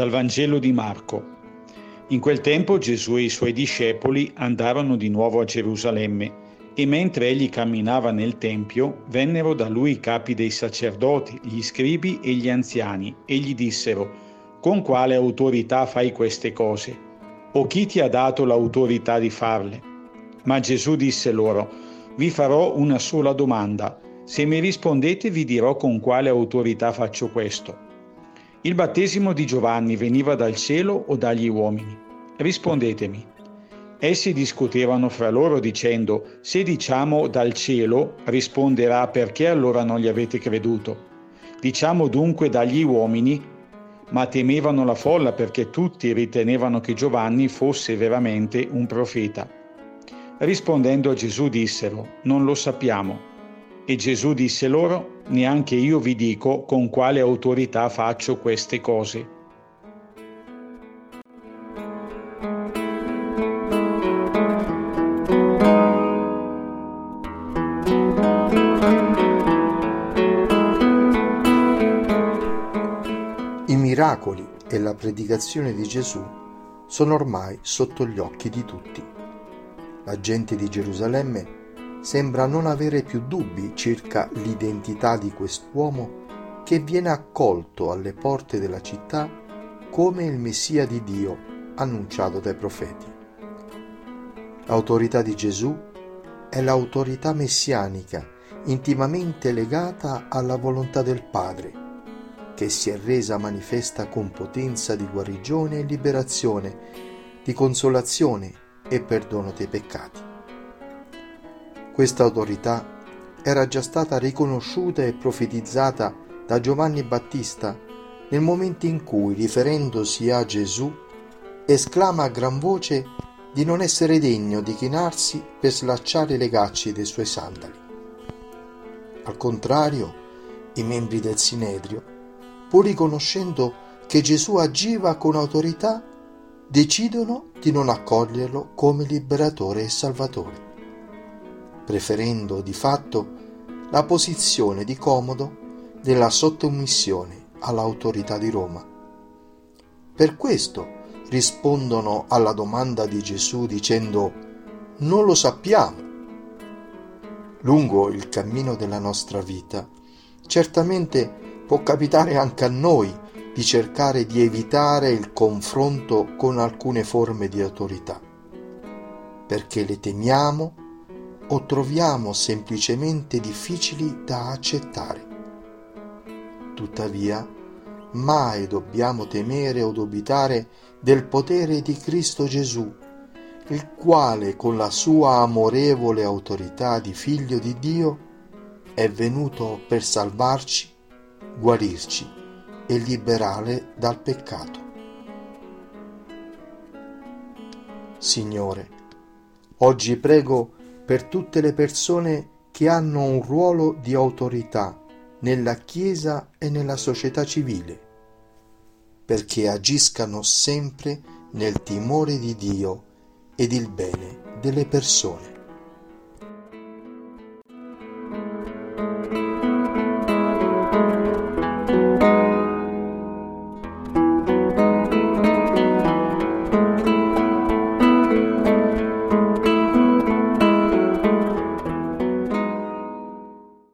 Dal Vangelo di Marco. In quel tempo Gesù e i suoi discepoli andarono di nuovo a Gerusalemme e mentre egli camminava nel Tempio vennero da lui i capi dei sacerdoti, gli scribi e gli anziani e gli dissero con quale autorità fai queste cose? O chi ti ha dato l'autorità di farle? Ma Gesù disse loro vi farò una sola domanda. Se mi rispondete vi dirò con quale autorità faccio questo. Il battesimo di Giovanni veniva dal cielo o dagli uomini? Rispondetemi. Essi discutevano fra loro dicendo, se diciamo dal cielo, risponderà perché allora non gli avete creduto. Diciamo dunque dagli uomini, ma temevano la folla perché tutti ritenevano che Giovanni fosse veramente un profeta. Rispondendo a Gesù dissero, non lo sappiamo. E Gesù disse loro, neanche io vi dico con quale autorità faccio queste cose. I miracoli e la predicazione di Gesù sono ormai sotto gli occhi di tutti. La gente di Gerusalemme sembra non avere più dubbi circa l'identità di quest'uomo che viene accolto alle porte della città come il Messia di Dio annunciato dai profeti. L'autorità di Gesù è l'autorità messianica intimamente legata alla volontà del Padre, che si è resa manifesta con potenza di guarigione e liberazione, di consolazione e perdono dei peccati. Questa autorità era già stata riconosciuta e profetizzata da Giovanni Battista nel momento in cui, riferendosi a Gesù, esclama a gran voce di non essere degno di chinarsi per slacciare le gacci dei suoi sandali. Al contrario, i membri del Sinedrio, pur riconoscendo che Gesù agiva con autorità, decidono di non accoglierlo come liberatore e salvatore preferendo di fatto la posizione di comodo della sottomissione all'autorità di Roma. Per questo rispondono alla domanda di Gesù dicendo non lo sappiamo. Lungo il cammino della nostra vita, certamente può capitare anche a noi di cercare di evitare il confronto con alcune forme di autorità, perché le temiamo o troviamo semplicemente difficili da accettare. Tuttavia, mai dobbiamo temere o dubitare del potere di Cristo Gesù, il quale con la sua amorevole autorità di figlio di Dio è venuto per salvarci, guarirci e liberare dal peccato. Signore, oggi prego per tutte le persone che hanno un ruolo di autorità nella Chiesa e nella società civile, perché agiscano sempre nel timore di Dio ed il bene delle persone.